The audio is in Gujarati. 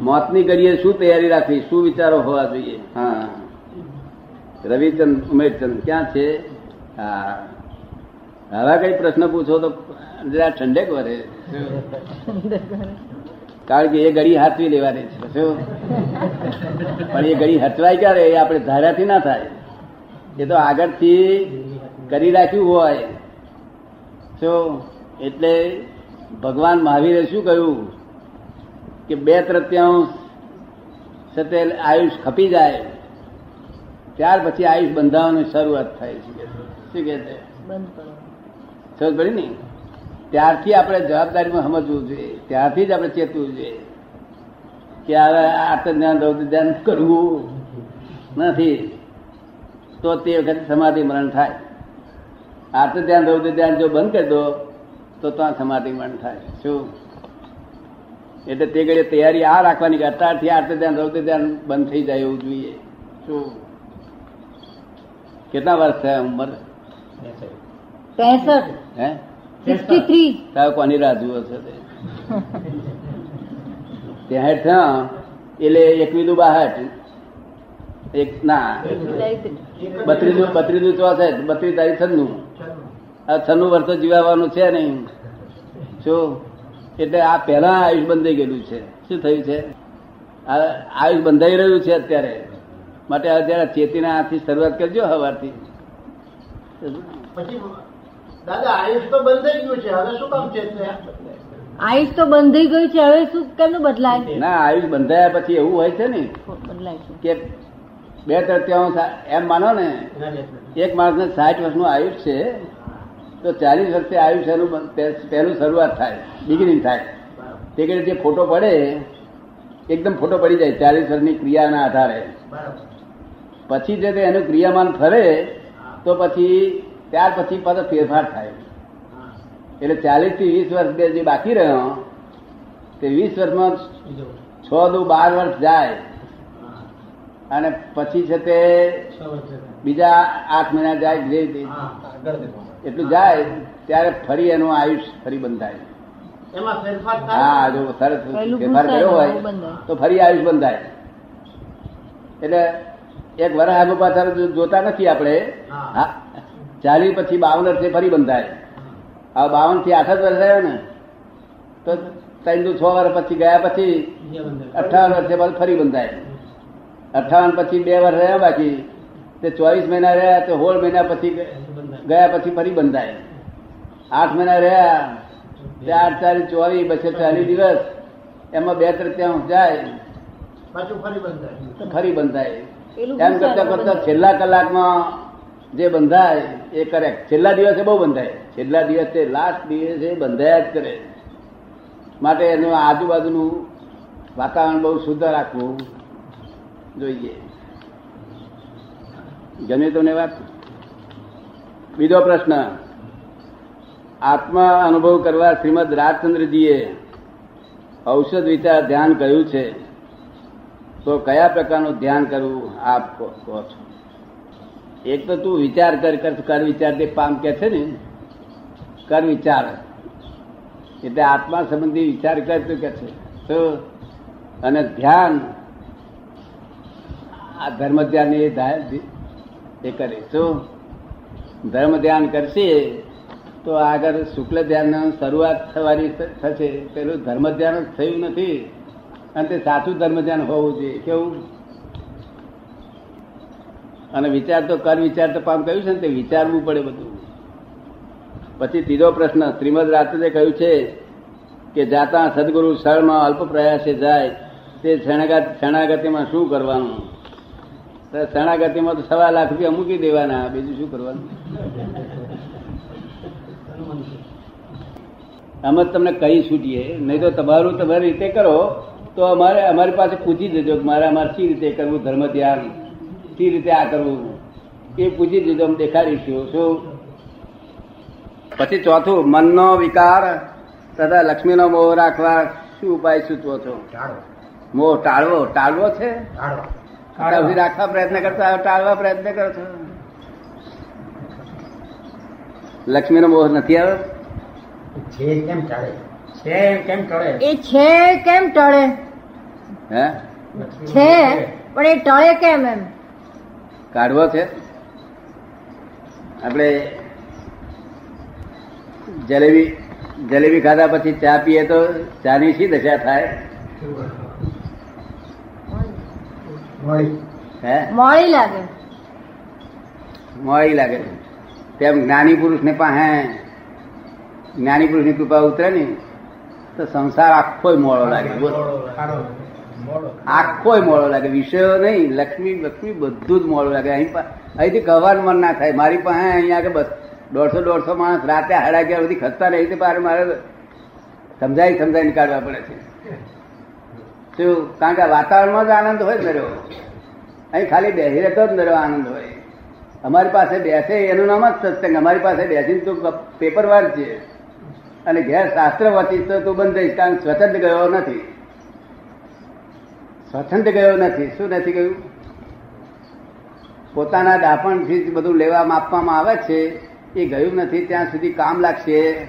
મોતની ઘડીએ શું તૈયારી રાખવી? શું વિચારો હોવા જોઈએ? હા. રવિચંદ, ઉમેરચંદ ક્યાં છે? હા. હવે કઈ પ્રશ્ન પૂછો તો જરા ઠંડક વરે. કારણ કે એ ઘડી હાથવી લેવાની છે. પણ એ ઘડી હચવાય ક્યારે? એ આપણે ધાર્યાથી ના થાય. એ તો આગળથી કરી રાખ્યું હોય. શું? એટલે ભગવાન મહાવીરે શું કહ્યું? કે બે તૃત્યાંશ તે આયુષ ખપી જાય ત્યાર પછી આયુષ બંધાવવાની શરૂઆત થાય છે. શું કે છે? સમજ પડી ને? ત્યારથી આપણે જવાબદારીમાં સમજવું જોઈએ. ત્યારથી જ આપણે ચેતવું જોઈએ કે હવે રૌદ્ર ધ્યાન કરવું નથી. તો તે વખતે સમાધિ મરણ થાય. આર્ત ધ્યાન ધ્યાન જો બંધ કરી દો તો ત્યાં સમાધિ મરણ થાય. શું? એટલે તે ઘડી તૈયારી આ રાખવાની કે અત્યારથી આર્ત ધ્યાન રૌદ્ર ધ્યાન બંધ થઈ જાય એવું જોઈએ. શું કેટલા વર્ષ થયા ઉંમર? પેસઠ હે? સિક્સટી થ્રી તારે કોની રાહ જુઓ છો તે? ત્યાં થયા એટલે એકવીદું બાહઠ એક ના. બત્રીસું બત્રીસું ચોસઠ. બત્રીસ તારીખ છન્નું. આ છન્નું વર્ષ જીવાવાનું છે નહીં. શું? એટલે આ પહેલા આયુષ બંધાઈ ગયેલું છે. શું થયું છે? આ આયુષ બંધાઈ રહ્યું છે અત્યારે. માટે અત્યારે ચેતીના હાથથી શરૂઆત કરજો સવારથી પછી દાદા આયુષ તો બંધાઈ ગયું છે. હવે શું કામ છે આયુષ તો બંધાઈ ગયું છે. હવે શું કેમનું બદલાય? ના આયુષ બંધાયા પછી એવું હોય છે ને બદલાય કે બે ત્યાં એમ માનો ને. એક માણસને સાઠ વર્ષનું આયુષ છે. તો ચાલીસ વર્ષે આયુષ એનું પહેલું શરૂઆત થાય બિગિનિંગ થાય. તે કે જે ફોટો પડે એકદમ ફોટો પડી જાય ચાલીસ વર્ષની ક્રિયાના આધારે. પછી જે એનું ક્રિયામાન ફરે તો પછી ત્યાર પછી પાછો ફેરફાર થાય. એટલે ચાલીસથી વીસ વર્ષ જે બાકી રહ્યો તે વીસ વર્ષમાં છ દુ બાર વર્ષ જાય. અને પછી છે તે બીજા આઠ મહિના જાય જે એટલું જાય ત્યારે ફરી એનું આયુષ ફરી બંધાય. એમાં હા જો સરસ ફેરફાર કર્યો હોય તો ફરી આયુષ બંધાય. એટલે એક વર્ષ આગળ પાછળ જોતા નથી આપણે હા. હા પછી બાવન વર્ષે ફરી બંધાય. આ બાવનથી આઠ જ વર્ષ રહ્યો ને તો ત્રણ છ વર્ષ પછી ગયા પછી અઠાવન વર્ષે પછી ફરી બંધાય. અઠાવન પછી બે વર્ષ રહ્યા બાકી તે ચોવીસ મહિના રહ્યા તો સોળ મહિના પછી ગયા પછી ફરી બંધાય. આઠ મહિના રહ્યા. બે આઠ ચાલીસ ચોવીસ બસો ચાલીસ દિવસ. એમાં બે ત્રણ જાય. પાછું ફરી બંધ ફરી બંધાય. એમ કરતા કરતા છેલ્લા કલાકમાં જે બંધાય એ કરેક્ટ છેલ્લા દિવસે બહુ બંધાય. છેલ્લા દિવસે લાસ્ટ દિવસે બંધાયા જ કરે. માટે એનું આજુબાજુનું વાતાવરણ બહુ શુદ્ધ રાખવું જોઈએ. ગમે તમને વાત બીજો પ્રશ્ન. આત્મા અનુભવ કરવા શ્રીમદ રાજચંદ્રજીએ ઔષધ વિચાર ધ્યાન કહ્યું છે. તો કયા પ્રકારનું ધ્યાન કરવું? આપ કહો છો. એક તો તું વિચાર કર કર કર વિચાર તે પામ કે છે ને, કર વિચાર. એટલે આત્મા સંબંધી વિચાર કર તું કે છે. તો અને ધ્યાન, આ ધર્મ ધ્યાન એ થાય, એ કરે. શું ધર્મ ધ્યાન કરશે, તો આગળ શુક્લ ધ્યાન શરૂઆત થવાની થશે. પેલું ધર્મ ધ્યાન થયું નથી. અને તે સાચું ધર્મ ધ્યાન હોવું જોઈએ. કેવું? અને વિચાર તો કર, વિચાર તો પામ કહ્યું છે ને, તે વિચારવું પડે બધું. પછી ત્રીજો પ્રશ્ન, શ્રીમદ રાત્રે કહ્યું છે કે જાતા સદગુરુ સ્થળમાં અલ્પ પ્રયાસે જાય, તે શરણાગત, શરણાગતિમાં શું કરવાનું? શરણાગતિમાં તો સવા લાખ રૂપિયા મૂકી દેવાના. બીજું શું કરવાનું? અમે તમને કહી છૂટીએ. નહીં તો તમારું તમારી રીતે કરો તો અમારે અમારી પાસે પૂછી દેજો કે મારે અમારે સી રીતે કરવું ધર્મ ધ્યાન સી રીતે આ કરવું? એ પૂછી દેજો અમે દેખાડીશું. શું? પછી ચોથું મનનો વિકાર તથા લક્ષ્મીનો મોહ રાખવા શું ઉપાય સૂચવો છો? મોહ ટાળવો? ટાળવો છે? અત્યાર સુધી રાખવા પ્રયત્ન કરતા ટાળવા પ્રયત્ન કરો છો લક્ષ્મીનો મોહ નથી આવ્યો? છે કેમ ચાલે છે કેમ ટળે? એ છે કેમ ટળે? હે? છે પણ એ ટળે કેમ એમ? કાઢવો છે? આપણે જલેબી જલેબી ખાધા પછી ચા પીએ તો ચાની શી દશા થાય? હે? મોડી લાગે. મોડી લાગે. તેમ જ્ઞાની પુરુષ ને પાસે જ્ઞાની પુરુષની કૃપા ઉતરે ને તો સંસાર આખો મોડો લાગે. બોલો. આખો મોડો લાગે. વિષયો નહીં લક્ષ્મી લક્ષ્મી બધું જ મોડું લાગે. અહીં અહીંથી કવર મન ના થાય. મારી પાસે અહીંયા આગળ બસ દોઢસો દોઢસો માણસ રાતે સાડા અગિયાર સુધી ખસતા રહી તે પારે મારે સમજાઈ સમજાઈ કાઢવા પડે છે. શું? કારણ કે વાતાવરણમાં જ આનંદ હોય ને રહ્યો અહીં ખાલી બેસી રહેતો જ નરો આનંદ હોય. અમારી પાસે બેસે એનું નામ જ સત્સંગ. અમારી પાસે બેસીને તું પેપર વાંચજે. અને ઘેર શાસ્ત્ર વાંચીશ તો તું બંધ થઈશ, કારણ સ્વતંત્ર ગયો નથી. સ્વતંત્ર ગયો નથી. શું નથી ગયું? પોતાના દાપણથી જ બધું લેવા માપવામાં આવે છે. એ ગયું નથી. ત્યાં સુધી કામ લાગશે.